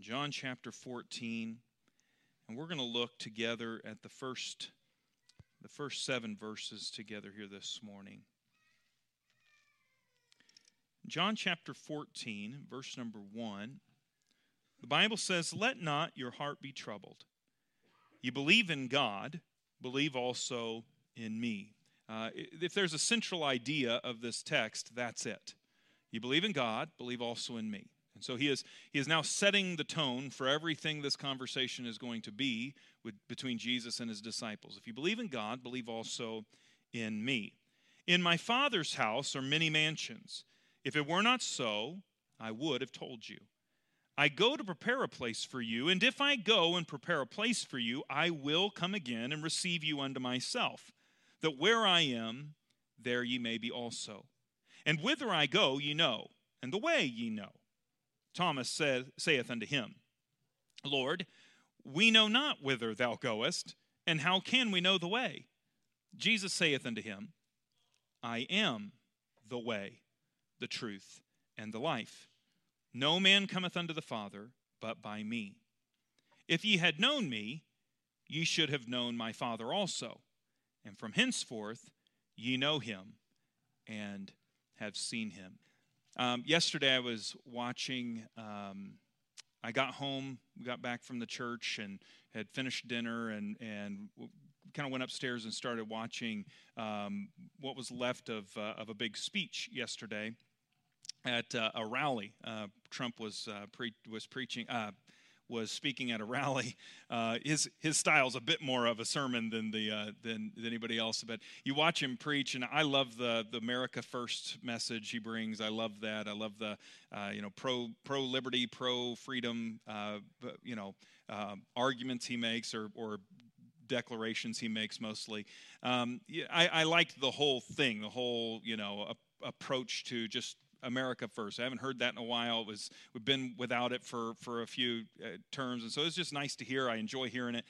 John chapter 14, and we're going to look together at the first the first 7 verses together here this morning. John chapter 14, verse number 1. The Bible says, "Let not your heart be troubled. You believe in God, believe also in me." Uh, if there's a central idea of this text, that's it. You believe in God, believe also in me. And so he is, he is now setting the tone for everything this conversation is going to be with, between Jesus and his disciples. If you believe in God, believe also in me. In my Father's house are many mansions. If it were not so, I would have told you. I go to prepare a place for you, and if I go and prepare a place for you, I will come again and receive you unto myself, that where I am, there ye may be also. And whither I go, ye know, and the way ye know. Thomas saith, saith unto him, Lord, we know not whither thou goest, and how can we know the way? Jesus saith unto him, I am the way, the truth, and the life. No man cometh unto the Father but by me. If ye had known me, ye should have known my Father also. And from henceforth ye know him and have seen him. Um, yesterday, I was watching. Um, I got home, got back from the church, and had finished dinner, and and kind of went upstairs and started watching um, what was left of uh, of a big speech yesterday at uh, a rally. Uh, Trump was uh, pre- was preaching uh, was speaking at a rally. Uh, his his style is a bit more of a sermon than the uh, than, than anybody else. But you watch him preach, and I love the the America First message he brings. I love that. I love the uh, you know pro pro liberty, pro freedom. Uh, you know uh, arguments he makes or or declarations he makes mostly. Um, I, I liked the whole thing, the whole you know approach to just America first. I haven't heard that in a while. It was we've been without it for for a few uh, terms, and so it's just nice to hear. I enjoy hearing it.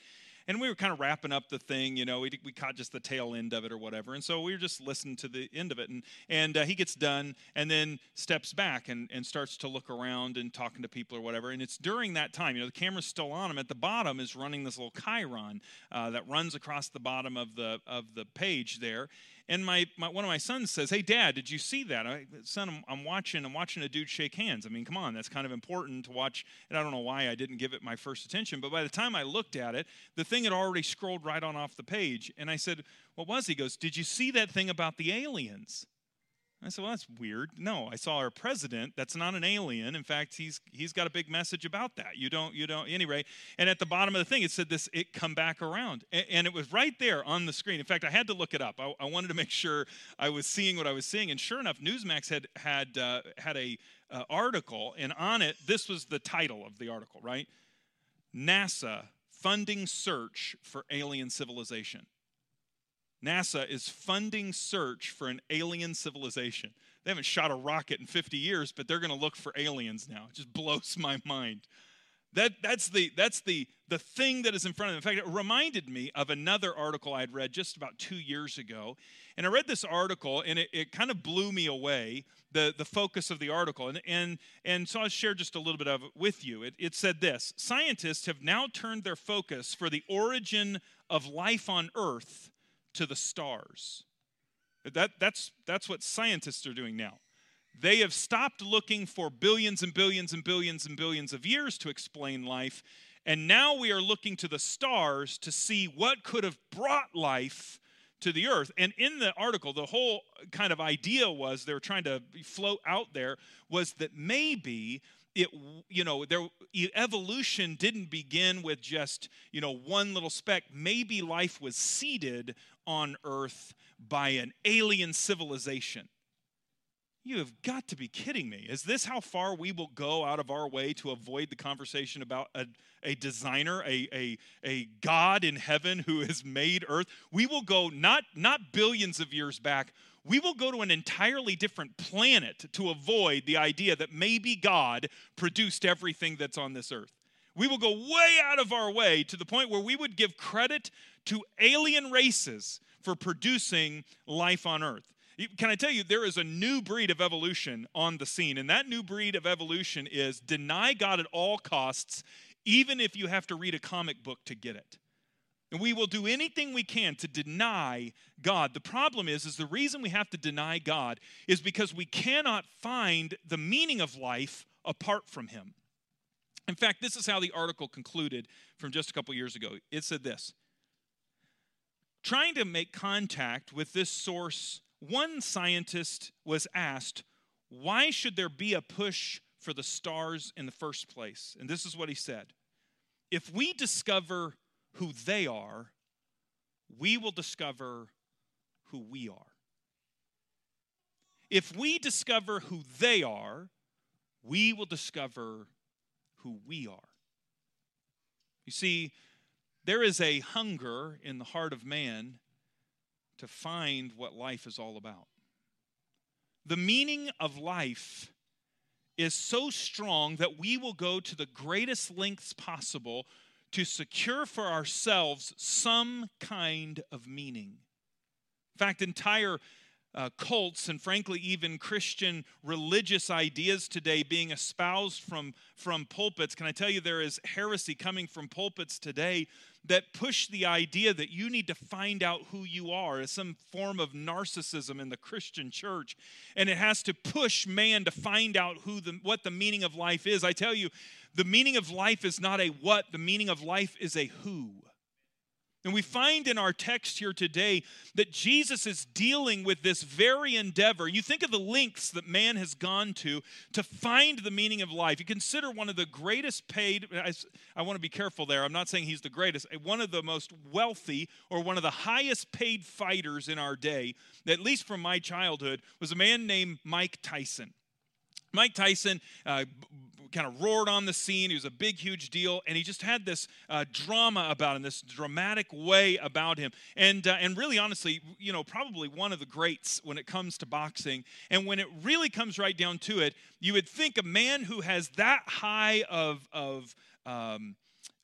And we were kind of wrapping up the thing, you know. We, we caught just the tail end of it or whatever, and so we were just listening to the end of it. And and uh, he gets done, and then steps back and and starts to look around and talking to people or whatever. And it's during that time, you know, the camera's still on him. At the bottom is running this little chyron uh, that runs across the bottom of the of the page there, and my, my, one of my sons says, "Hey, Dad, did you see that? I, son, I'm, I'm, watching. I'm watching a dude shake hands. I mean, come on, that's kind of important to watch." And I don't know why I didn't give it my first attention, but by the time I looked at it, the thing had already scrolled right on off the page. And I said, "What was?" He goes, "Did you see that thing about the aliens?" I said, well, that's weird. No, I saw our president. That's not an alien. In fact, he's he's got a big message about that. You don't, you don't, anyway. And at the bottom of the thing, it said this, it come back around. And, and it was right there on the screen. In fact, I had to look it up. I, I, wanted to make sure I was seeing what I was seeing. And sure enough, Newsmax had had uh, had a uh, article, and on it, this was the title of the article, right? NASA funding search for alien civilization. NASA is funding search for an alien civilization. They haven't shot a rocket in 50 years, but they're going to look for aliens now. It just blows my mind. That, that's the, that's the, the thing that is in front of them. In fact, it reminded me of another article I'd read just about two years ago. And I read this article, and it, it kind of blew me away, the, the focus of the article. And, and, and so I'll share just a little bit of it with you. It, it said this Scientists have now turned their focus for the origin of life on Earth to the stars. That, that's, that's what scientists are doing now. They have stopped looking for billions and billions and billions and billions of years to explain life, and now we are looking to the stars to see what could have brought life to the earth. And in the article, the whole kind of idea was they were trying to float out there was that maybe it you know there evolution didn't begin with just you know one little speck. Maybe life was seeded on earth by an alien civilization. You have got to be kidding me. Is this how far we will go out of our way to avoid the conversation about a, a designer a, a, a god in heaven who has made earth? We will go not not billions of years back we will go to an entirely different planet to avoid the idea that maybe God produced everything that's on this earth. We will go way out of our way to the point where we would give credit to alien races for producing life on earth. Can I tell you, there is a new breed of evolution on the scene, and that new breed of evolution is deny God at all costs, even if you have to read a comic book to get it. And we will do anything we can to deny God. The problem is, is the reason we have to deny God is because we cannot find the meaning of life apart from Him. In fact, this is how the article concluded from just a couple years ago. It said this Trying to make contact with this source, one scientist was asked, Why should there be a push for the stars in the first place? And this is what he said If we discover who they are, we will discover who we are. If we discover who they are, we will discover who we are. You see, there is a hunger in the heart of man to find what life is all about. The meaning of life is so strong that we will go to the greatest lengths possible to secure for ourselves some kind of meaning. In fact, entire uh, cults and frankly even christian religious ideas today being espoused from from pulpits. Can i tell you there is heresy coming from pulpits today that push the idea that you need to find out who you are as some form of narcissism in the christian church. And it has to push man to find out who the what the meaning of life is. I tell you the meaning of life is not a what, the meaning of life is a who. And we find in our text here today that Jesus is dealing with this very endeavor. You think of the lengths that man has gone to to find the meaning of life. You consider one of the greatest paid, I, I, want to be careful there, I'm not saying he's the greatest, one of the most wealthy or one of the highest paid fighters in our day, at least from my childhood, was a man named Mike Tyson. Mike Tyson, uh, kind of roared on the scene. He was a big, huge deal, and he just had this uh, drama about him, this dramatic way about him, and uh, and really, honestly, you know, probably one of the greats when it comes to boxing. And when it really comes right down to it, you would think a man who has that high of of um,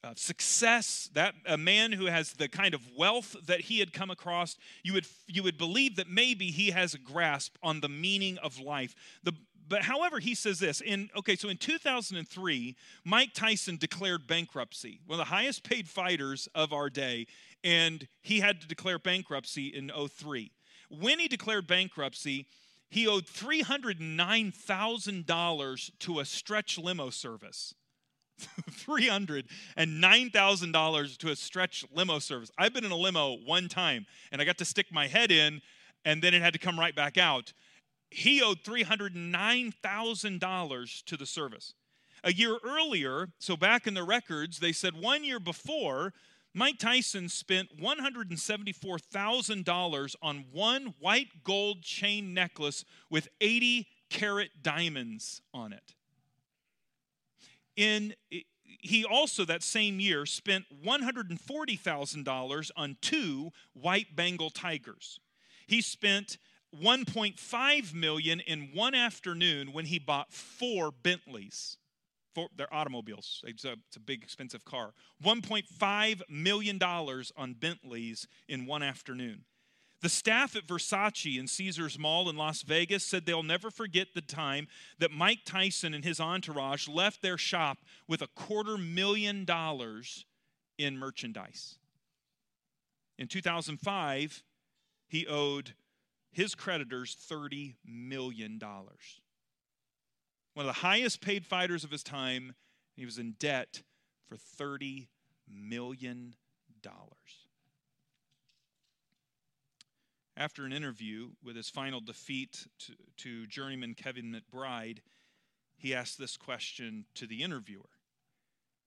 uh, success, that a man who has the kind of wealth that he had come across, you would you would believe that maybe he has a grasp on the meaning of life. The but however, he says this in okay, so in 2003, Mike Tyson declared bankruptcy, one of the highest paid fighters of our day, and he had to declare bankruptcy in 03. When he declared bankruptcy, he owed $309,000 to a stretch limo service. $309,000 to a stretch limo service. I've been in a limo one time and I got to stick my head in and then it had to come right back out he owed $309,000 to the service. A year earlier, so back in the records, they said one year before, Mike Tyson spent $174,000 on one white gold chain necklace with 80 carat diamonds on it. In he also that same year spent $140,000 on two white Bengal tigers. He spent 1.5 million in one afternoon when he bought four Bentleys. Four, they're automobiles. It's a, it's a big expensive car. 1.5 million dollars on Bentleys in one afternoon. The staff at Versace in Caesars Mall in Las Vegas said they'll never forget the time that Mike Tyson and his entourage left their shop with a quarter million dollars in merchandise. In 2005, he owed his creditors $30 million. One of the highest paid fighters of his time, he was in debt for $30 million. After an interview with his final defeat to, to journeyman Kevin McBride, he asked this question to the interviewer.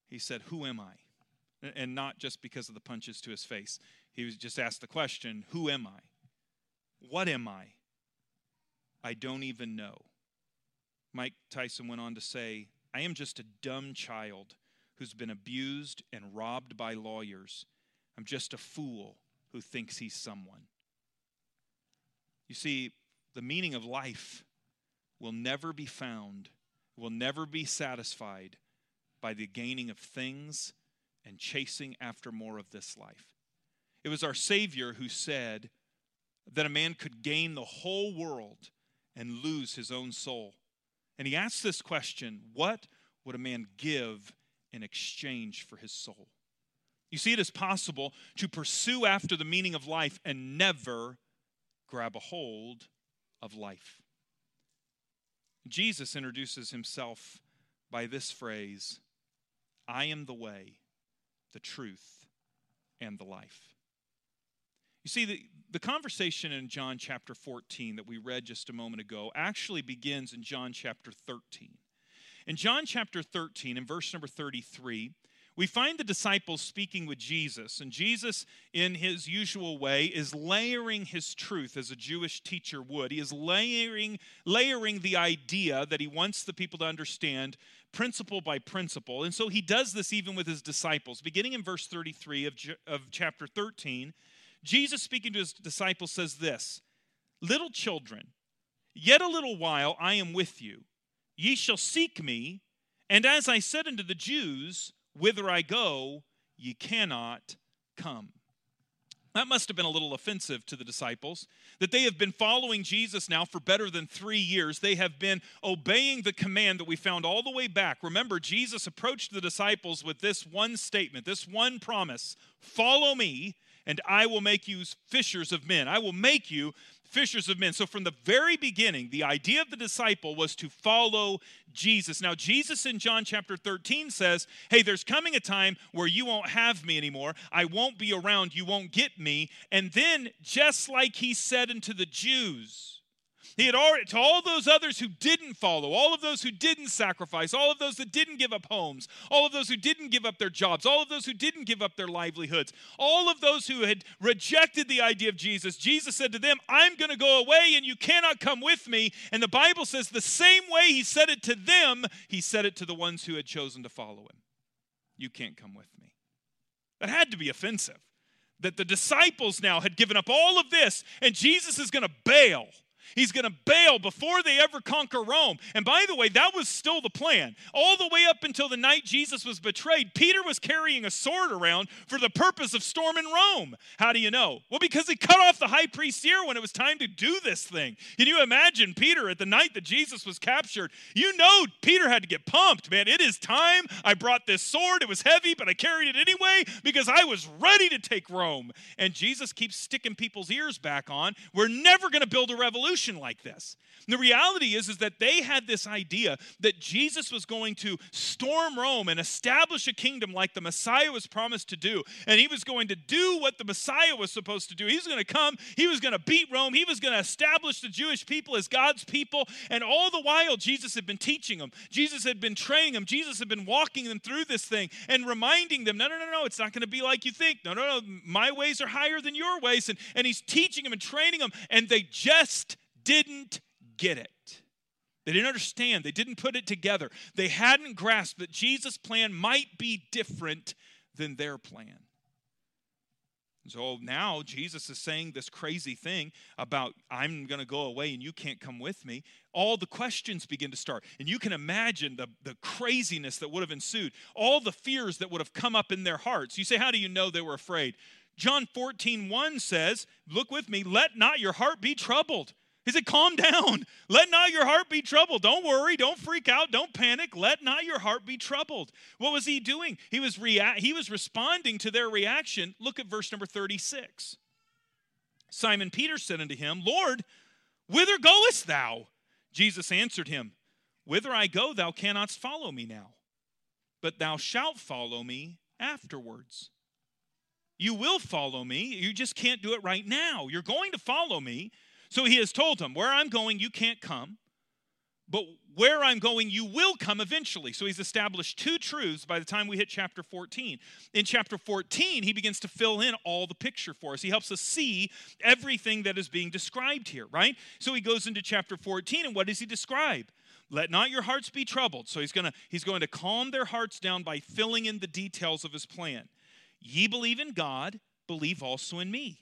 He said, Who am I? And not just because of the punches to his face. He was just asked the question, Who am I? What am I? I don't even know. Mike Tyson went on to say, I am just a dumb child who's been abused and robbed by lawyers. I'm just a fool who thinks he's someone. You see, the meaning of life will never be found, will never be satisfied by the gaining of things and chasing after more of this life. It was our Savior who said, that a man could gain the whole world and lose his own soul? And he asks this question What would a man give in exchange for his soul? You see, it is possible to pursue after the meaning of life and never grab a hold of life. Jesus introduces himself by this phrase I am the way, the truth, and the life. You see, the, the conversation in John chapter 14 that we read just a moment ago actually begins in John chapter 13. In John chapter 13, in verse number 33, we find the disciples speaking with Jesus, and Jesus, in his usual way, is layering his truth as a Jewish teacher would. He is layering, layering the idea that he wants the people to understand principle by principle. And so he does this even with his disciples. Beginning in verse 33 of, of chapter 13, Jesus, speaking to his disciples, says this Little children, yet a little while I am with you. Ye shall seek me, and as I said unto the Jews, Whither I go, ye cannot come. That must have been a little offensive to the disciples that they have been following Jesus now for better than three years. They have been obeying the command that we found all the way back. Remember, Jesus approached the disciples with this one statement, this one promise Follow me, and I will make you fishers of men. I will make you fishers of men. So, from the very beginning, the idea of the disciple was to follow Jesus. Now, Jesus in John chapter 13 says, Hey, there's coming a time where you won't have me anymore. I won't be around. You won't get me. And then, just like he said unto the Jews, he had already, to all those others who didn't follow, all of those who didn't sacrifice, all of those that didn't give up homes, all of those who didn't give up their jobs, all of those who didn't give up their livelihoods, all of those who had rejected the idea of Jesus, Jesus said to them, I'm going to go away and you cannot come with me. And the Bible says the same way he said it to them, he said it to the ones who had chosen to follow him. You can't come with me. That had to be offensive. That the disciples now had given up all of this and Jesus is going to bail He's going to bail before they ever conquer Rome. And by the way, that was still the plan. All the way up until the night Jesus was betrayed, Peter was carrying a sword around for the purpose of storming Rome. How do you know? Well, because he cut off the high priest's ear when it was time to do this thing. Can you imagine Peter at the night that Jesus was captured? You know, Peter had to get pumped, man. It is time. I brought this sword. It was heavy, but I carried it anyway because I was ready to take Rome. And Jesus keeps sticking people's ears back on. We're never going to build a revolution like this. And the reality is, is that they had this idea that Jesus was going to storm Rome and establish a kingdom like the Messiah was promised to do. And he was going to do what the Messiah was supposed to do. He was going to come, he was going to beat Rome, he was going to establish the Jewish people as God's people. And all the while, Jesus had been teaching them, Jesus had been training them, Jesus had been walking them through this thing and reminding them, no, no, no, no, it's not going to be like you think. No, no, no, my ways are higher than your ways. And, and he's teaching them and training them, and they just didn't get it. They didn't understand. They didn't put it together. They hadn't grasped that Jesus' plan might be different than their plan. So now Jesus is saying this crazy thing about, I'm going to go away and you can't come with me. All the questions begin to start. And you can imagine the, the craziness that would have ensued, all the fears that would have come up in their hearts. You say, How do you know they were afraid? John 14, 1 says, Look with me, let not your heart be troubled. He said, Calm down. Let not your heart be troubled. Don't worry. Don't freak out. Don't panic. Let not your heart be troubled. What was he doing? He was, rea- he was responding to their reaction. Look at verse number 36. Simon Peter said unto him, Lord, whither goest thou? Jesus answered him, Whither I go, thou cannot follow me now, but thou shalt follow me afterwards. You will follow me. You just can't do it right now. You're going to follow me so he has told him, Where I'm going, you can't come, but where I'm going, you will come eventually. So he's established two truths by the time we hit chapter 14. In chapter 14, he begins to fill in all the picture for us. He helps us see everything that is being described here, right? So he goes into chapter 14, and what does he describe? Let not your hearts be troubled. So he's gonna he's going to calm their hearts down by filling in the details of his plan. Ye believe in God, believe also in me.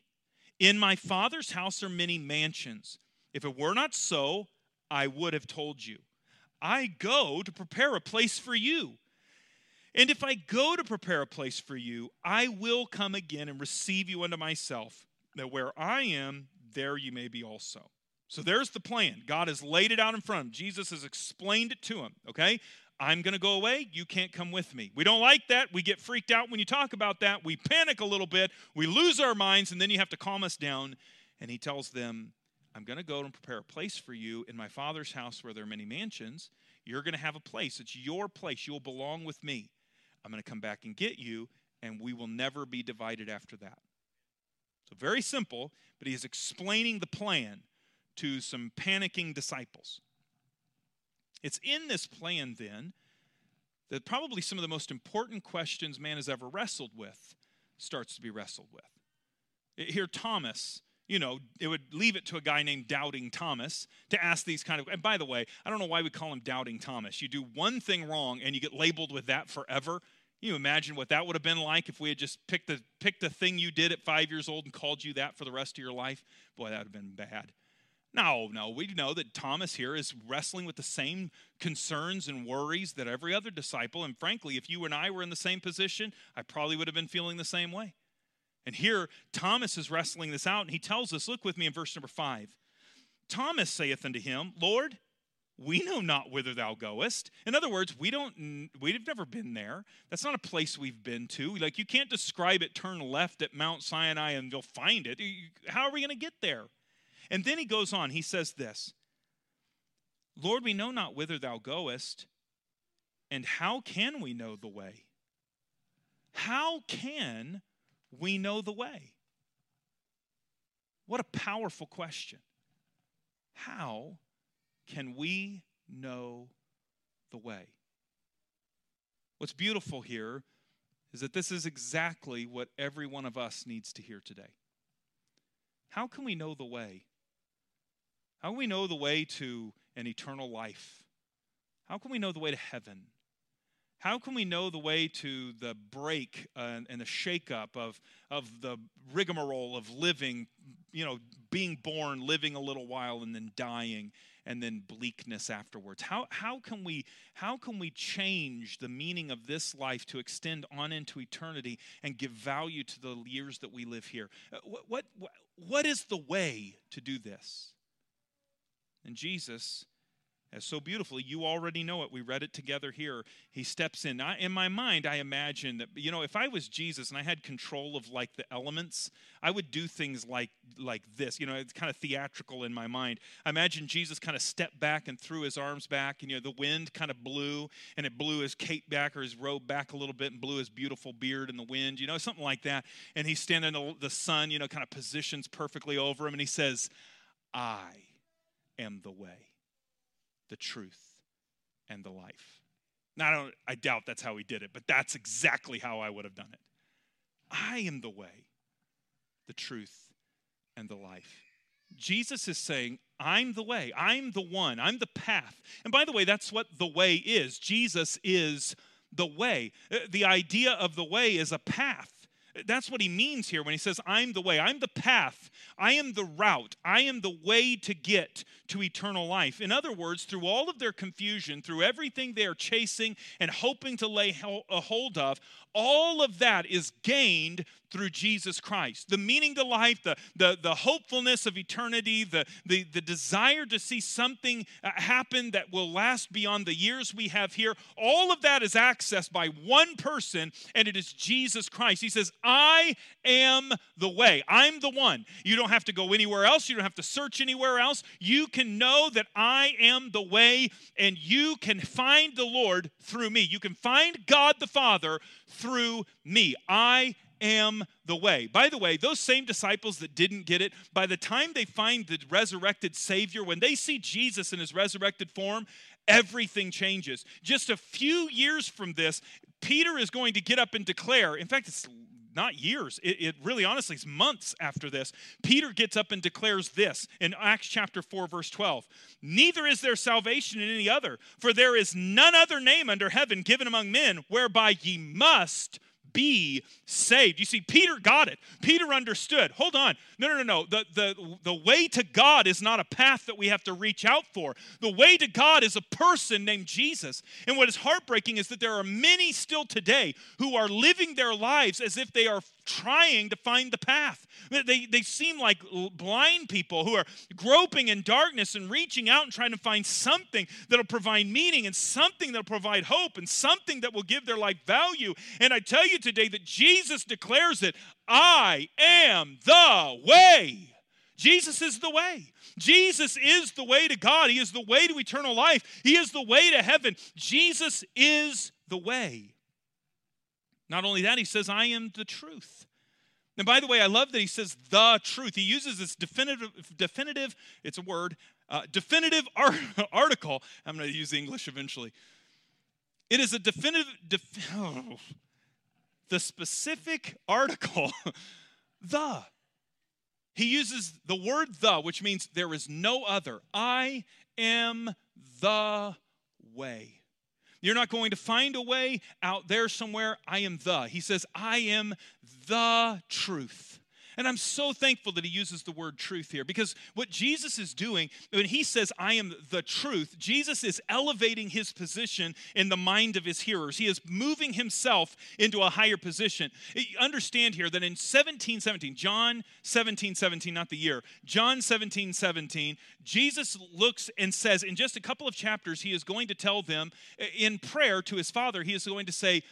In my Father's house are many mansions. If it were not so, I would have told you. I go to prepare a place for you. And if I go to prepare a place for you, I will come again and receive you unto myself, that where I am, there you may be also. So there's the plan. God has laid it out in front of. Jesus has explained it to him, okay? I'm going to go away. You can't come with me. We don't like that. We get freaked out when you talk about that. We panic a little bit. We lose our minds, and then you have to calm us down. And he tells them, I'm going to go and prepare a place for you in my Father's house where there are many mansions. You're going to have a place. It's your place. You'll belong with me. I'm going to come back and get you, and we will never be divided after that. So, very simple, but he is explaining the plan to some panicking disciples. It's in this plan, then, that probably some of the most important questions man has ever wrestled with starts to be wrestled with. Here, Thomas, you know, it would leave it to a guy named Doubting Thomas to ask these kind of. And by the way, I don't know why we call him Doubting Thomas. You do one thing wrong and you get labeled with that forever. you imagine what that would have been like if we had just picked the picked the thing you did at five years old and called you that for the rest of your life? Boy, that would have been bad. No, no, we know that Thomas here is wrestling with the same concerns and worries that every other disciple. And frankly, if you and I were in the same position, I probably would have been feeling the same way. And here, Thomas is wrestling this out, and he tells us look with me in verse number five. Thomas saith unto him, Lord, we know not whither thou goest. In other words, we don't we've never been there. That's not a place we've been to. Like you can't describe it turn left at Mount Sinai and you'll find it. How are we going to get there? And then he goes on, he says this Lord, we know not whither thou goest, and how can we know the way? How can we know the way? What a powerful question. How can we know the way? What's beautiful here is that this is exactly what every one of us needs to hear today. How can we know the way? How can we know the way to an eternal life? How can we know the way to heaven? How can we know the way to the break uh, and the shakeup of, of the rigmarole of living, you know, being born, living a little while, and then dying, and then bleakness afterwards? How, how, can we, how can we change the meaning of this life to extend on into eternity and give value to the years that we live here? Uh, what, what, what is the way to do this? And Jesus, as so beautifully, you already know it. We read it together here. He steps in. In my mind, I imagine that you know, if I was Jesus and I had control of like the elements, I would do things like like this. You know, it's kind of theatrical in my mind. I imagine Jesus kind of stepped back and threw his arms back, and you know, the wind kind of blew, and it blew his cape back or his robe back a little bit, and blew his beautiful beard in the wind. You know, something like that. And he's standing in the, the sun. You know, kind of positions perfectly over him, and he says, "I." am the way, the truth, and the life. Now, I, don't, I doubt that's how he did it, but that's exactly how I would have done it. I am the way, the truth, and the life. Jesus is saying, I'm the way, I'm the one, I'm the path. And by the way, that's what the way is. Jesus is the way. Uh, the idea of the way is a path. That's what he means here when he says, I'm the way, I'm the path, I am the route, I am the way to get to eternal life. In other words, through all of their confusion, through everything they are chasing and hoping to lay a hold of, all of that is gained through Jesus Christ. The meaning to life, the, the, the hopefulness of eternity, the, the, the desire to see something uh, happen that will last beyond the years we have here, all of that is accessed by one person, and it is Jesus Christ. He says, I am the way. I'm the one. You don't have to go anywhere else. You don't have to search anywhere else. You can know that I am the way, and you can find the Lord through me. You can find God the Father through me. I am the way. By the way, those same disciples that didn't get it, by the time they find the resurrected Savior, when they see Jesus in his resurrected form, everything changes. Just a few years from this, Peter is going to get up and declare, in fact, it's not years, it, it, really honestly is months after this. Peter gets up and declares this in Acts chapter 4, verse 12 Neither is there salvation in any other, for there is none other name under heaven given among men whereby ye must be saved. You see, Peter got it. Peter understood. Hold on. No, no, no, no. The, the, the way to God is not a path that we have to reach out for. The way to God is a person named Jesus. And what is heartbreaking is that there are many still today who are living their lives as if they are trying to find the path. They, they seem like blind people who are groping in darkness and reaching out and trying to find something that'll provide meaning and something that'll provide hope and something that will give their life value. And I tell you today that Jesus declares it I am the way. Jesus is the way. Jesus is the way to God. He is the way to eternal life. He is the way to heaven. Jesus is the way. Not only that, he says, I am the truth. And by the way, I love that he says the truth. He uses this definitive, definitive it's a word, uh, definitive art, article. I'm going to use English eventually. It is a definitive, def, oh, the specific article, the. He uses the word the, which means there is no other. I am the way. You're not going to find a way out there somewhere. I am the. He says, I am the truth. And I'm so thankful that he uses the word truth here because what Jesus is doing, when he says, I am the truth, Jesus is elevating his position in the mind of his hearers. He is moving himself into a higher position. Understand here that in 1717, John 17, 17, not the year, John 17, 17, Jesus looks and says, in just a couple of chapters, he is going to tell them in prayer to his Father, he is going to say,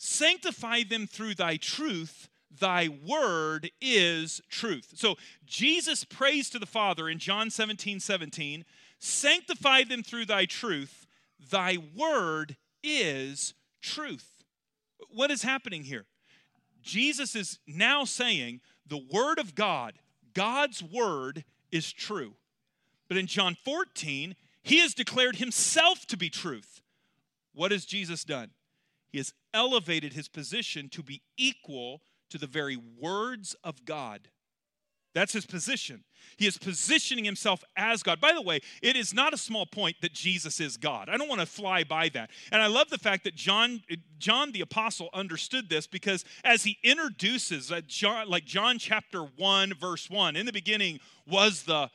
Sanctify them through thy truth thy word is truth. So Jesus prays to the Father in John 17 17, sanctify them through thy truth, thy word is truth. What is happening here? Jesus is now saying the word of God, God's word is true. But in John 14, he has declared himself to be truth. What has Jesus done? He has elevated his position to be equal to the very words of God. That's his position. He is positioning himself as God. By the way, it is not a small point that Jesus is God. I don't want to fly by that. And I love the fact that John, John the apostle understood this because as he introduces, John, like John chapter 1, verse 1, in the beginning was the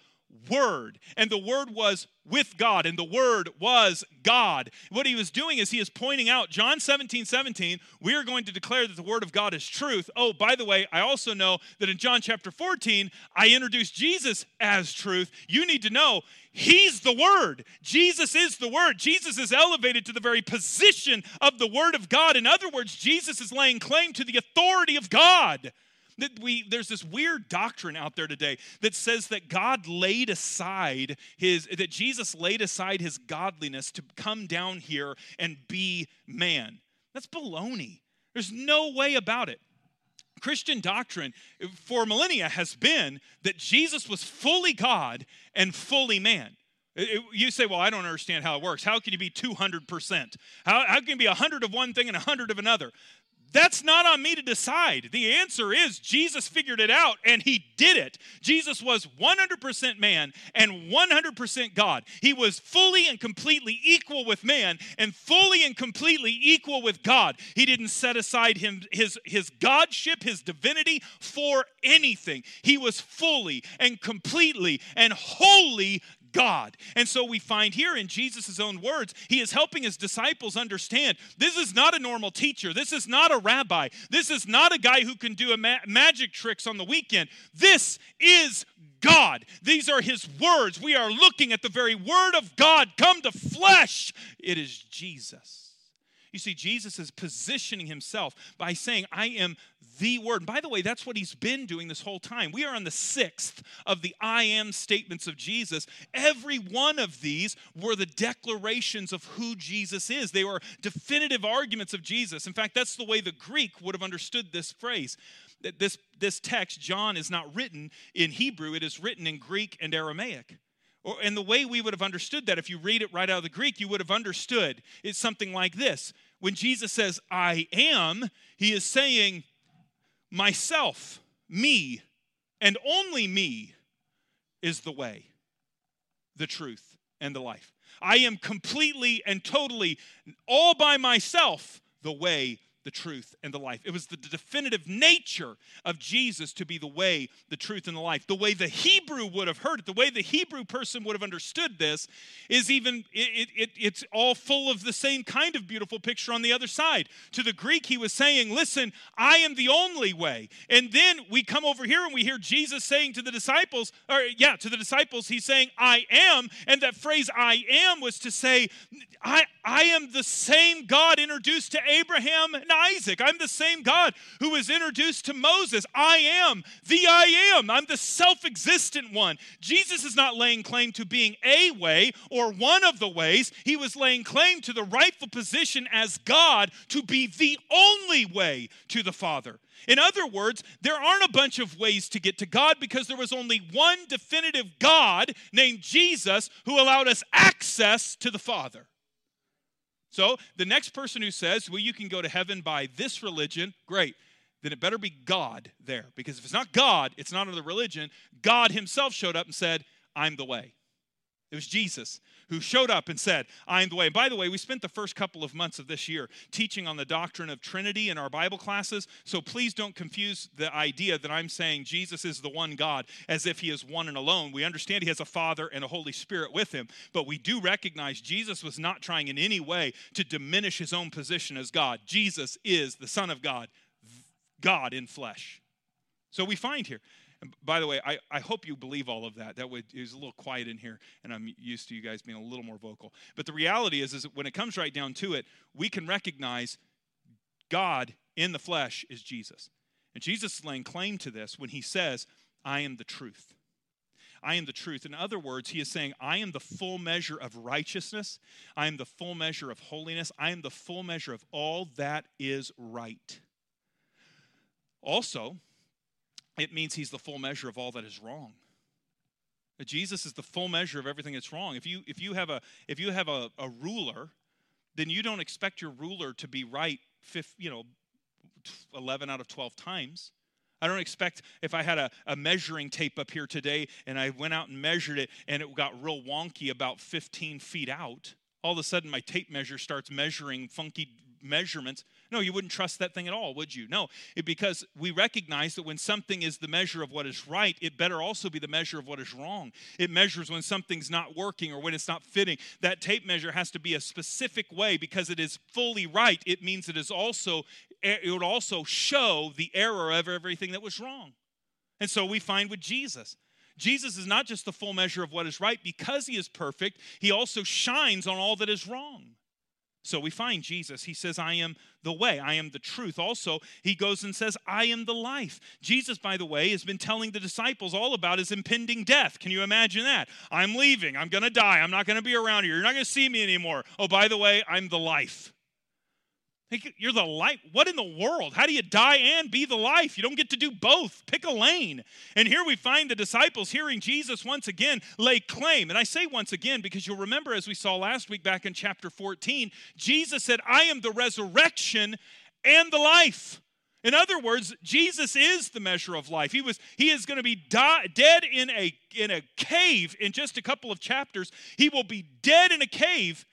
Word. And the Word was with God, and the Word was God. What he was doing is he is pointing out, John 17, 17, we are going to declare that the Word of God is truth. Oh, by the way, I also know that in John chapter 14, I introduced Jesus as truth. You need to know He's the Word. Jesus is the Word. Jesus is elevated to the very position of the Word of God. In other words, Jesus is laying claim to the authority of God. That we, there's this weird doctrine out there today that says that God laid aside his, that Jesus laid aside his godliness to come down here and be man. That's baloney. There's no way about it. Christian doctrine for millennia has been that Jesus was fully God and fully man. You say, well, I don't understand how it works. How can you be 200%? How, how can you be 100 of one thing and 100 of another? That's not on me to decide. The answer is Jesus figured it out and he did it. Jesus was 100% man and 100% God. He was fully and completely equal with man and fully and completely equal with God. He didn't set aside him, his, his godship, his divinity for anything. He was fully and completely and wholly God. And so we find here in Jesus' own words, he is helping his disciples understand this is not a normal teacher. This is not a rabbi. This is not a guy who can do ma- magic tricks on the weekend. This is God. These are his words. We are looking at the very word of God come to flesh. It is Jesus. You see, Jesus is positioning himself by saying, I am the word. And by the way, that's what he's been doing this whole time. We are on the sixth of the I am statements of Jesus. Every one of these were the declarations of who Jesus is, they were definitive arguments of Jesus. In fact, that's the way the Greek would have understood this phrase. This, this text, John, is not written in Hebrew, it is written in Greek and Aramaic. Or, and the way we would have understood that, if you read it right out of the Greek, you would have understood it's something like this. When Jesus says, I am, he is saying, myself, me, and only me is the way, the truth, and the life. I am completely and totally, all by myself, the way, the truth, and the life. It was the definitive nature of Jesus to be the way, the truth, and the life. The way the Hebrew would have heard it, the way the Hebrew person would have understood this, is even, it, it, it's all full of the same kind of beautiful picture on the other side. To the Greek, he was saying, Listen, I am the only way. And then we come over here and we hear Jesus saying to the disciples, or yeah, to the disciples, he's saying, I am. And that phrase, I am, was to say, I, I am the same God introduced to Abraham and Isaac. I'm the same God who was introduced to Moses. I am the I am. I'm the self existent one. Jesus is not laying claim to being a way or one of the ways. He was laying claim to the rightful position as God to be the only way to the Father. In other words, there aren't a bunch of ways to get to God because there was only one definitive God named Jesus who allowed us access to the Father. So the next person who says, well, you can go to heaven by this religion, great. Then it better be God there. Because if it's not God, it's not another religion. God Himself showed up and said, I'm the way. It was Jesus who showed up and said, I am the way. And by the way, we spent the first couple of months of this year teaching on the doctrine of Trinity in our Bible classes. So please don't confuse the idea that I'm saying Jesus is the one God as if he is one and alone. We understand he has a Father and a Holy Spirit with him, but we do recognize Jesus was not trying in any way to diminish his own position as God. Jesus is the Son of God, God in flesh. So we find here and by the way, I, I hope you believe all of that. That would, it was a little quiet in here, and I'm used to you guys being a little more vocal. But the reality is, is when it comes right down to it, we can recognize God in the flesh is Jesus. And Jesus is laying claim to this when he says, I am the truth. I am the truth. In other words, he is saying, I am the full measure of righteousness. I am the full measure of holiness. I am the full measure of all that is right. Also, it means he's the full measure of all that is wrong. Jesus is the full measure of everything that's wrong. If you if you have a if you have a, a ruler, then you don't expect your ruler to be right fifth, you know, 11 out of 12 times. I don't expect if I had a, a measuring tape up here today and I went out and measured it and it got real wonky about 15 feet out, all of a sudden my tape measure starts measuring funky measurements. No, you wouldn't trust that thing at all, would you? No, it, because we recognize that when something is the measure of what is right, it better also be the measure of what is wrong. It measures when something's not working or when it's not fitting. That tape measure has to be a specific way because it is fully right. It means it is also it would also show the error of everything that was wrong. And so we find with Jesus. Jesus is not just the full measure of what is right because he is perfect, he also shines on all that is wrong. So we find Jesus. He says, I am the way, I am the truth. Also, he goes and says, I am the life. Jesus, by the way, has been telling the disciples all about his impending death. Can you imagine that? I'm leaving. I'm going to die. I'm not going to be around here. You're not going to see me anymore. Oh, by the way, I'm the life. You're the life. What in the world? How do you die and be the life? You don't get to do both. Pick a lane. And here we find the disciples hearing Jesus once again lay claim. And I say once again because you'll remember, as we saw last week back in chapter 14, Jesus said, I am the resurrection and the life. In other words, Jesus is the measure of life. He was he is going to be die, dead in a in a cave in just a couple of chapters. He will be dead in a cave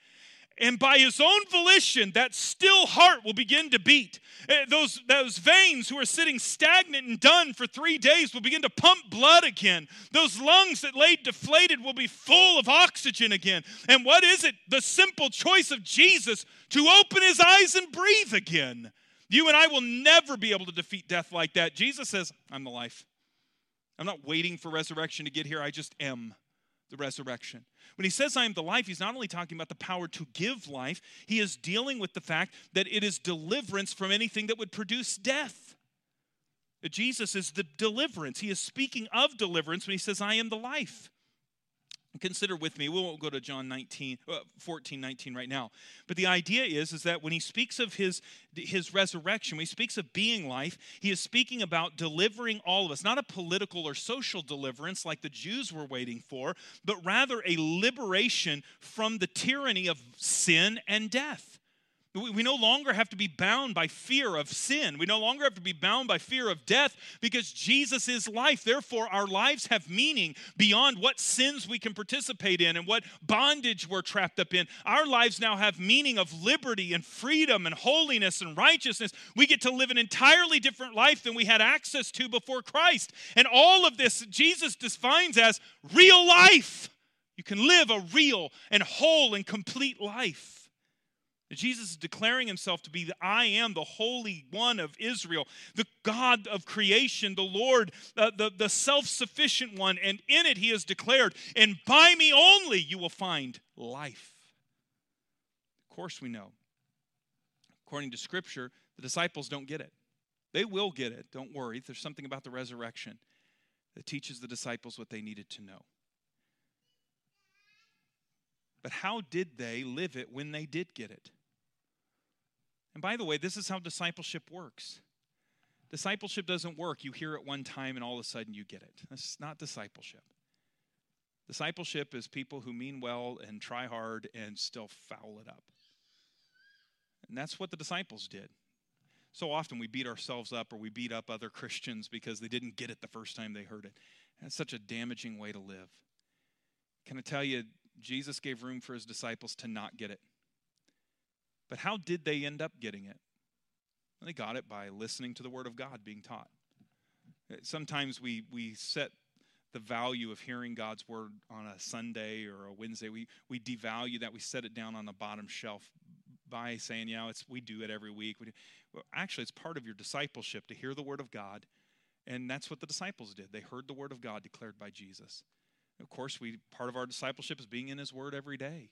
and by his own volition, that still heart will begin to beat. Eh, those, those veins who are sitting stagnant and done for three days will begin to pump blood again. Those lungs that lay deflated will be full of oxygen again. And what is it? The simple choice of Jesus to open his eyes and breathe again. You and I will never be able to defeat death like that. Jesus says, I'm the life. I'm not waiting for resurrection to get here, I just am the resurrection. When he says, I am the life, he's not only talking about the power to give life, he is dealing with the fact that it is deliverance from anything that would produce death. Jesus is the deliverance. He is speaking of deliverance when he says, I am the life. Consider with me, we won't go to John 19, uh, 14, 19 right now. But the idea is, is that when he speaks of his, his resurrection, when he speaks of being life, he is speaking about delivering all of us, not a political or social deliverance like the Jews were waiting for, but rather a liberation from the tyranny of sin and death. We no longer have to be bound by fear of sin. We no longer have to be bound by fear of death because Jesus is life. Therefore, our lives have meaning beyond what sins we can participate in and what bondage we're trapped up in. Our lives now have meaning of liberty and freedom and holiness and righteousness. We get to live an entirely different life than we had access to before Christ. And all of this, Jesus defines as real life. You can live a real and whole and complete life. Jesus is declaring himself to be the I am, the Holy One of Israel, the God of creation, the Lord, uh, the, the self sufficient one. And in it he has declared, and by me only you will find life. Of course, we know. According to Scripture, the disciples don't get it. They will get it. Don't worry. There's something about the resurrection that teaches the disciples what they needed to know. But how did they live it when they did get it? And by the way, this is how discipleship works. Discipleship doesn't work. You hear it one time and all of a sudden you get it. That's not discipleship. Discipleship is people who mean well and try hard and still foul it up. And that's what the disciples did. So often we beat ourselves up or we beat up other Christians because they didn't get it the first time they heard it. That's such a damaging way to live. Can I tell you, Jesus gave room for his disciples to not get it. But how did they end up getting it? Well, they got it by listening to the Word of God being taught. Sometimes we, we set the value of hearing God's Word on a Sunday or a Wednesday. We, we devalue that. We set it down on the bottom shelf by saying, yeah, it's, we do it every week. We. Well, actually, it's part of your discipleship to hear the Word of God. And that's what the disciples did. They heard the Word of God declared by Jesus. Of course, we part of our discipleship is being in His Word every day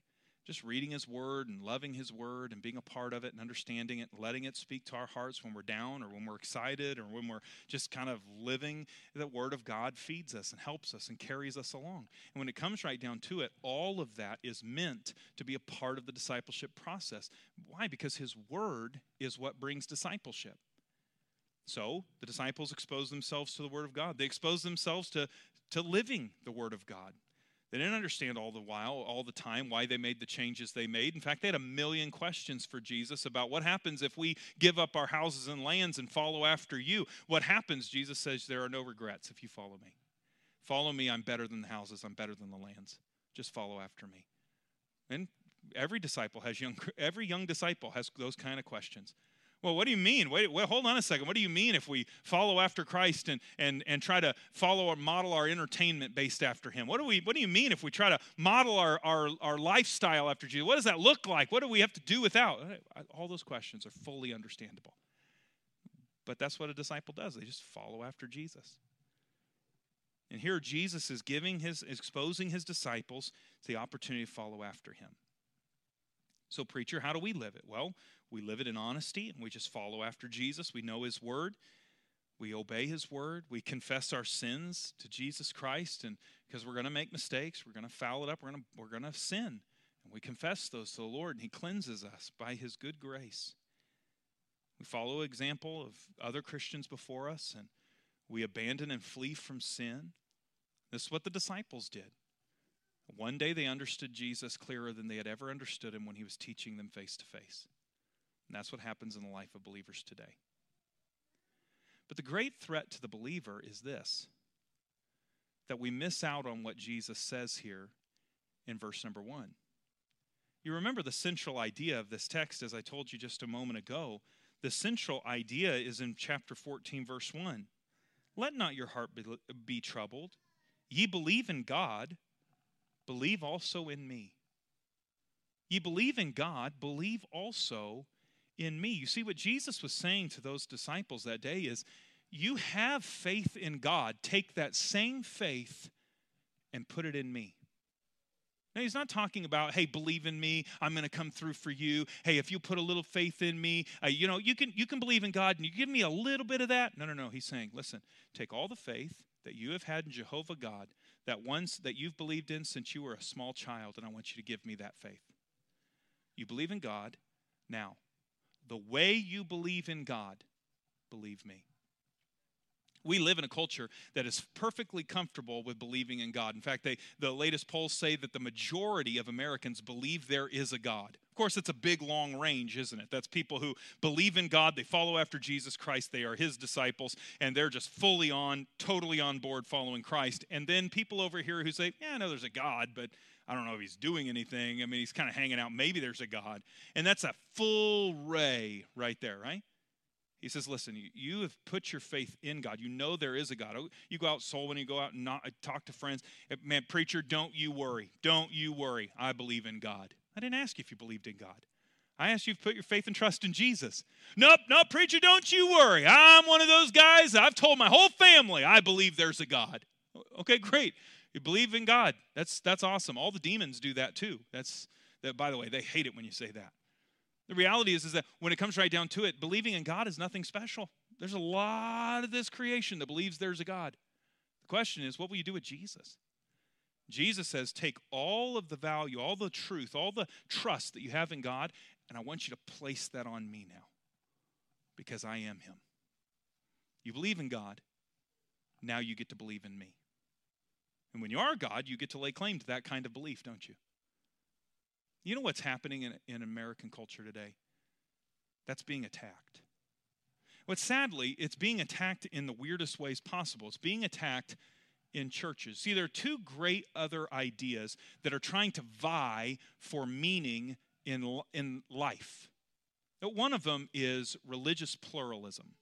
just reading His Word and loving His Word and being a part of it and understanding it, and letting it speak to our hearts when we're down or when we're excited or when we're just kind of living, the Word of God feeds us and helps us and carries us along. And when it comes right down to it, all of that is meant to be a part of the discipleship process. Why? Because His Word is what brings discipleship. So the disciples expose themselves to the Word of God. They expose themselves to, to living the Word of God. They didn't understand all the while, all the time, why they made the changes they made. In fact, they had a million questions for Jesus about what happens if we give up our houses and lands and follow after you. What happens? Jesus says, There are no regrets if you follow me. Follow me, I'm better than the houses, I'm better than the lands. Just follow after me. And every disciple has young every young disciple has those kind of questions. Well, what do you mean? Wait, wait, hold on a second. What do you mean if we follow after Christ and, and, and try to follow or model our entertainment based after him? What do, we, what do you mean if we try to model our, our, our lifestyle after Jesus? What does that look like? What do we have to do without? All those questions are fully understandable. But that's what a disciple does. They just follow after Jesus. And here Jesus is giving his exposing his disciples the opportunity to follow after him. So, preacher, how do we live it? Well, we live it in honesty and we just follow after Jesus. We know his word. We obey his word. We confess our sins to Jesus Christ and because we're going to make mistakes, we're going to foul it up, we're going to we're to sin. And we confess those to the Lord and he cleanses us by his good grace. We follow example of other Christians before us and we abandon and flee from sin. This is what the disciples did. One day they understood Jesus clearer than they had ever understood him when he was teaching them face to face. And that's what happens in the life of believers today. But the great threat to the believer is this that we miss out on what Jesus says here in verse number one. You remember the central idea of this text, as I told you just a moment ago. The central idea is in chapter 14, verse 1. Let not your heart be, be troubled. Ye believe in God, believe also in me. Ye believe in God, believe also in me. You see, what Jesus was saying to those disciples that day is, You have faith in God. Take that same faith and put it in me. Now, he's not talking about, hey, believe in me. I'm going to come through for you. Hey, if you put a little faith in me, uh, you know, you can you can believe in God and you give me a little bit of that. No, no, no. He's saying, listen, take all the faith that you have had in Jehovah God, that ones that you've believed in since you were a small child, and I want you to give me that faith. You believe in God. Now, the way you believe in God, believe me. We live in a culture that is perfectly comfortable with believing in God. In fact, they, the latest polls say that the majority of Americans believe there is a God. Of course, it's a big, long range, isn't it? That's people who believe in God, they follow after Jesus Christ, they are his disciples, and they're just fully on, totally on board following Christ. And then people over here who say, Yeah, I know there's a God, but I don't know if he's doing anything. I mean, he's kind of hanging out. Maybe there's a God. And that's a full ray right there, right? He says, Listen, you have put your faith in God. You know there is a God. Oh, you go out soul when you go out and not, talk to friends. Eh, man, preacher, don't you worry. Don't you worry. I believe in God. I didn't ask you if you believed in God. I asked you to put your faith and trust in Jesus. Nope, nope, preacher, don't you worry. I'm one of those guys. I've told my whole family I believe there's a God. Okay, great. You believe in God. That's that's awesome. All the demons do that too. That's that by the way, they hate it when you say that. The reality is, is that when it comes right down to it, believing in God is nothing special. There's a lot of this creation that believes there's a God. The question is, what will you do with Jesus? Jesus says, take all of the value, all the truth, all the trust that you have in God, and I want you to place that on me now because I am Him. You believe in God, now you get to believe in me. And when you are God, you get to lay claim to that kind of belief, don't you? You know what's happening in, in American culture today? That's being attacked. But sadly, it's being attacked in the weirdest ways possible. It's being attacked in churches. See, there are two great other ideas that are trying to vie for meaning in, in life. One of them is religious pluralism.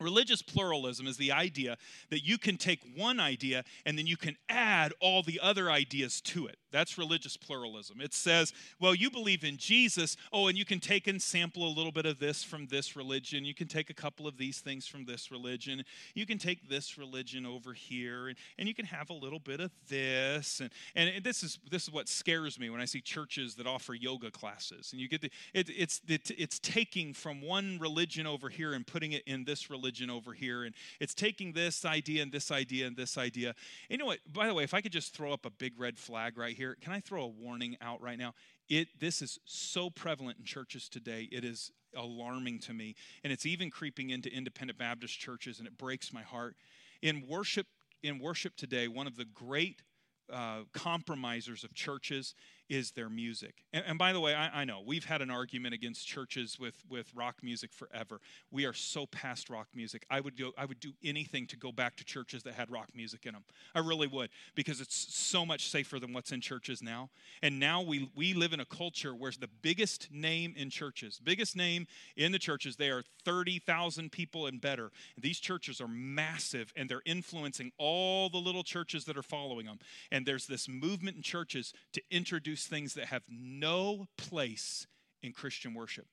Religious pluralism is the idea that you can take one idea and then you can add all the other ideas to it. That's religious pluralism. It says, well, you believe in Jesus. Oh, and you can take and sample a little bit of this from this religion. You can take a couple of these things from this religion. You can take this religion over here, and, and you can have a little bit of this. And, and this is this is what scares me when I see churches that offer yoga classes. And you get the it, it's it, it's taking from one religion over here and putting it in this religion over here, and it's taking this idea and this idea and this idea. And you know what? By the way, if I could just throw up a big red flag right here. Can I throw a warning out right now? It this is so prevalent in churches today. It is alarming to me, and it's even creeping into independent Baptist churches, and it breaks my heart. In worship, in worship today, one of the great uh, compromisers of churches is their music. And, and by the way, I, I, know we've had an argument against churches with, with rock music forever. We are so past rock music. I would go, I would do anything to go back to churches that had rock music in them. I really would because it's so much safer than what's in churches now. And now we we live in a culture where the biggest name in churches, biggest name in the churches, they are thirty thousand people and better. And these churches are massive and they're influencing all the little churches that are following them. And there's this movement in churches to introduce things that have no place in Christian worship.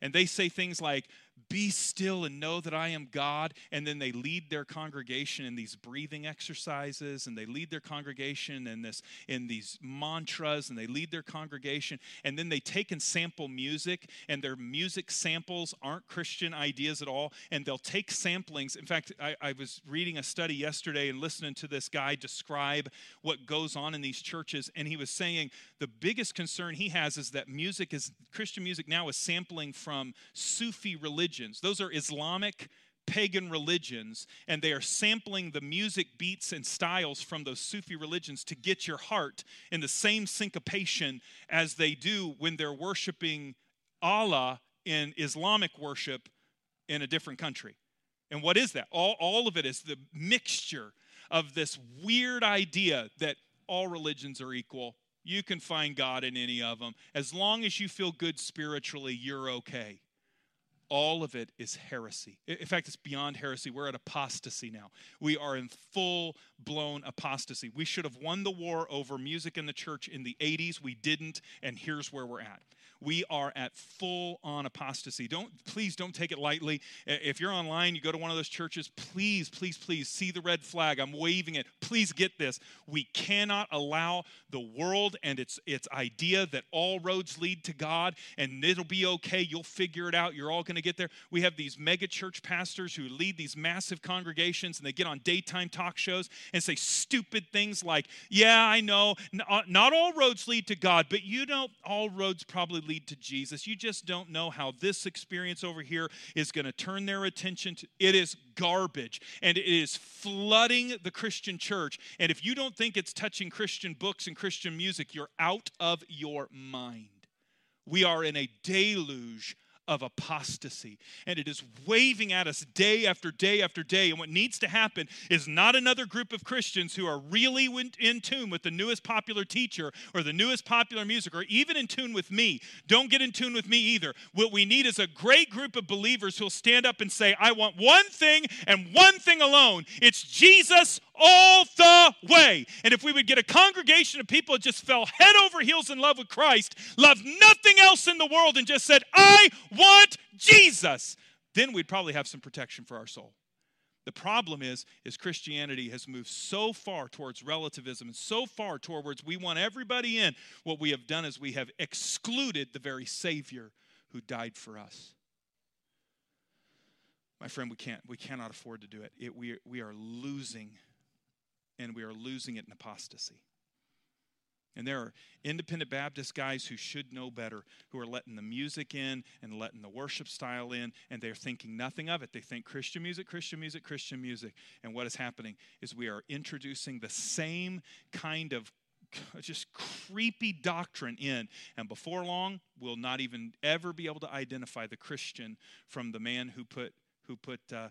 And they say things like, be still and know that I am God. And then they lead their congregation in these breathing exercises and they lead their congregation in this in these mantras and they lead their congregation. And then they take and sample music, and their music samples aren't Christian ideas at all. And they'll take samplings. In fact, I, I was reading a study yesterday and listening to this guy describe what goes on in these churches, and he was saying the biggest concern he has is that music is Christian music now is sampling from Sufi religion religions. Those are Islamic pagan religions, and they are sampling the music beats and styles from those Sufi religions to get your heart in the same syncopation as they do when they're worshiping Allah in Islamic worship in a different country. And what is that? All, all of it is the mixture of this weird idea that all religions are equal. You can find God in any of them. As long as you feel good spiritually, you're okay all of it is heresy. In fact, it's beyond heresy. We're at apostasy now. We are in full blown apostasy. We should have won the war over music in the church in the 80s. We didn't, and here's where we're at we are at full on apostasy. Don't please don't take it lightly. If you're online, you go to one of those churches, please, please, please see the red flag. I'm waving it. Please get this. We cannot allow the world and its its idea that all roads lead to God and it'll be okay. You'll figure it out. You're all going to get there. We have these mega church pastors who lead these massive congregations and they get on daytime talk shows and say stupid things like, "Yeah, I know, uh, not all roads lead to God, but you know all roads probably lead to Jesus. You just don't know how this experience over here is going to turn their attention to it is garbage and it is flooding the Christian church. And if you don't think it's touching Christian books and Christian music, you're out of your mind. We are in a deluge of apostasy. And it is waving at us day after day after day. And what needs to happen is not another group of Christians who are really in tune with the newest popular teacher or the newest popular music or even in tune with me. Don't get in tune with me either. What we need is a great group of believers who'll stand up and say, I want one thing and one thing alone it's Jesus all the way. And if we would get a congregation of people that just fell head over heels in love with Christ, loved nothing else in the world, and just said, I want Jesus, then we'd probably have some protection for our soul. The problem is, is Christianity has moved so far towards relativism and so far towards we want everybody in. What we have done is we have excluded the very Savior who died for us. My friend, we can't, we cannot afford to do it. it we, we are losing and we are losing it in apostasy. And there are independent Baptist guys who should know better, who are letting the music in and letting the worship style in, and they're thinking nothing of it. They think Christian music, Christian music, Christian music. And what is happening is we are introducing the same kind of just creepy doctrine in. And before long, we'll not even ever be able to identify the Christian from the man who put, who put, uh,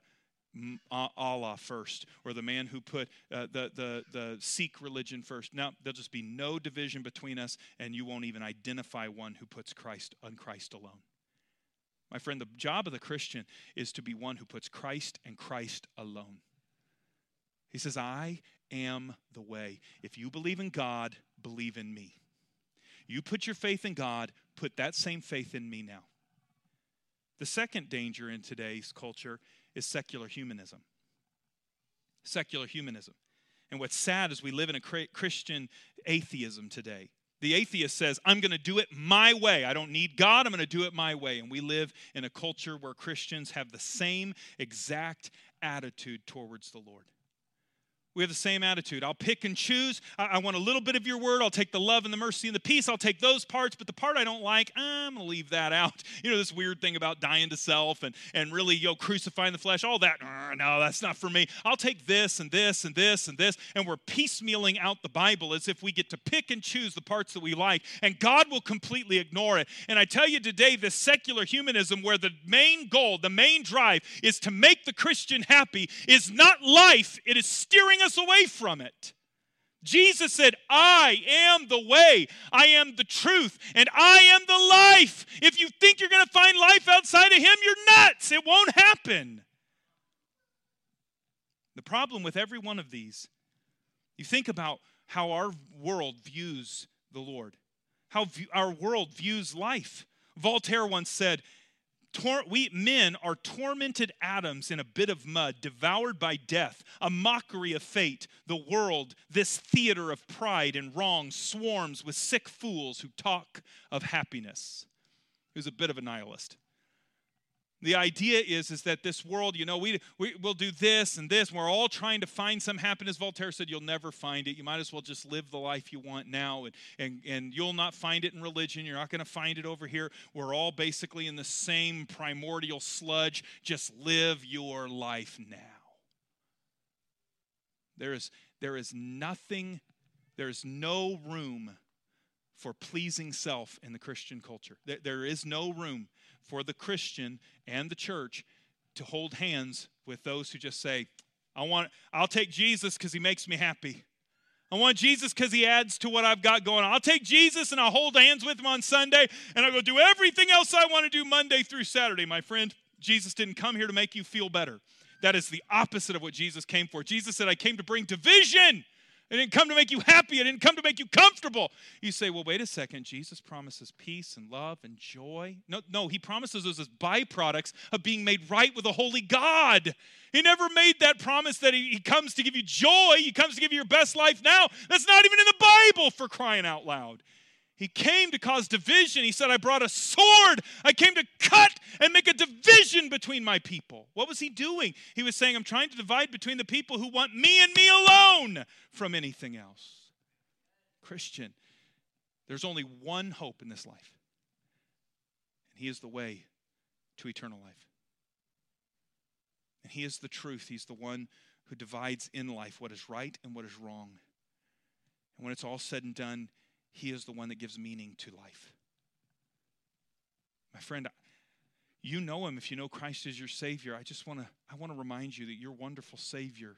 Allah first, or the man who put uh, the, the, the Sikh religion first. Now, there'll just be no division between us, and you won't even identify one who puts Christ on Christ alone. My friend, the job of the Christian is to be one who puts Christ and Christ alone. He says, I am the way. If you believe in God, believe in me. You put your faith in God, put that same faith in me now. The second danger in today's culture is secular humanism. Secular humanism. And what's sad is we live in a Christian atheism today. The atheist says, I'm going to do it my way. I don't need God. I'm going to do it my way. And we live in a culture where Christians have the same exact attitude towards the Lord. We have the same attitude. I'll pick and choose. I, I, want a little bit of your word. I'll take the love and the mercy and the peace. I'll take those parts, but the part I don't like, I'm going to leave that out. You know, this weird thing about dying to self and, and really, you know, crucifying the flesh, all that. No, that's not for me. I'll take this and this and this and this. And we're piecemealing out the Bible as if we get to pick and choose the parts that we like, and God will completely ignore it. And I tell you today, this secular humanism, where the main goal, the main drive is to make the Christian happy, is not life, it is steering us away from it. Jesus said, I am the way, I am the truth, and I am the life. If you think you're going to find life outside of Him, you're nuts. It won't happen. The problem with every one of these, you think about how our world views the Lord, how our world views life. Voltaire once said, Tor- we men are tormented atoms in a bit of mud, devoured by death, a mockery of fate. The world, this theater of pride and wrong, swarms with sick fools who talk of happiness. He was a bit of a nihilist. The idea is, is that this world, you know, we, we, will do this and this. And we're all trying to find some happiness. Voltaire said, You'll never find it. You might as well just live the life you want now. And, and, and you'll not find it in religion. You're not going to find it over here. We're all basically in the same primordial sludge. Just live your life now. There is, there is nothing, there is no room for pleasing self in the Christian culture. There, there is no room for the Christian and the church to hold hands with those who just say, I want I'll take Jesus because he makes me happy. I want Jesus because he adds to what I've got going on. I'll take Jesus and I'll hold hands with him on Sunday and I'll go do everything else I want to do Monday through Saturday, my friend. Jesus didn't come here to make you feel better. That is the opposite of what Jesus came for. Jesus said, I came to bring division. I didn't come to make you happy. I didn't come to make you comfortable. You say, well, wait a second. Jesus promises peace and love and joy. No, no, he promises those as byproducts of being made right with a holy God. He never made that promise that he, he comes to give you joy. He comes to give you your best life now. That's not even in the Bible for crying out loud. He came to cause division. He said, I brought a sword. I came to cut and make a division between my people. What was he doing? He was saying, I'm trying to divide between the people who want me and me alone from anything else. Christian, there's only one hope in this life. And He is the way to eternal life. And He is the truth. He's the one who divides in life what is right and what is wrong. And when it's all said and done, He is the one that gives meaning to life. My friend, you know Him if you know Christ as your Savior. I just want to I want to remind you that your wonderful Savior,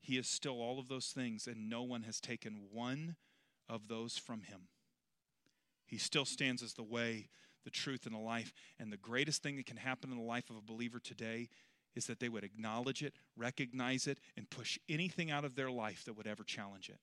He is still all of those things, and no one has taken one of those from Him. He still stands as the way, the truth, and the life. And the greatest thing that can happen in the life of a believer today is that they would acknowledge it, recognize it, and push anything out of their life that would ever challenge it.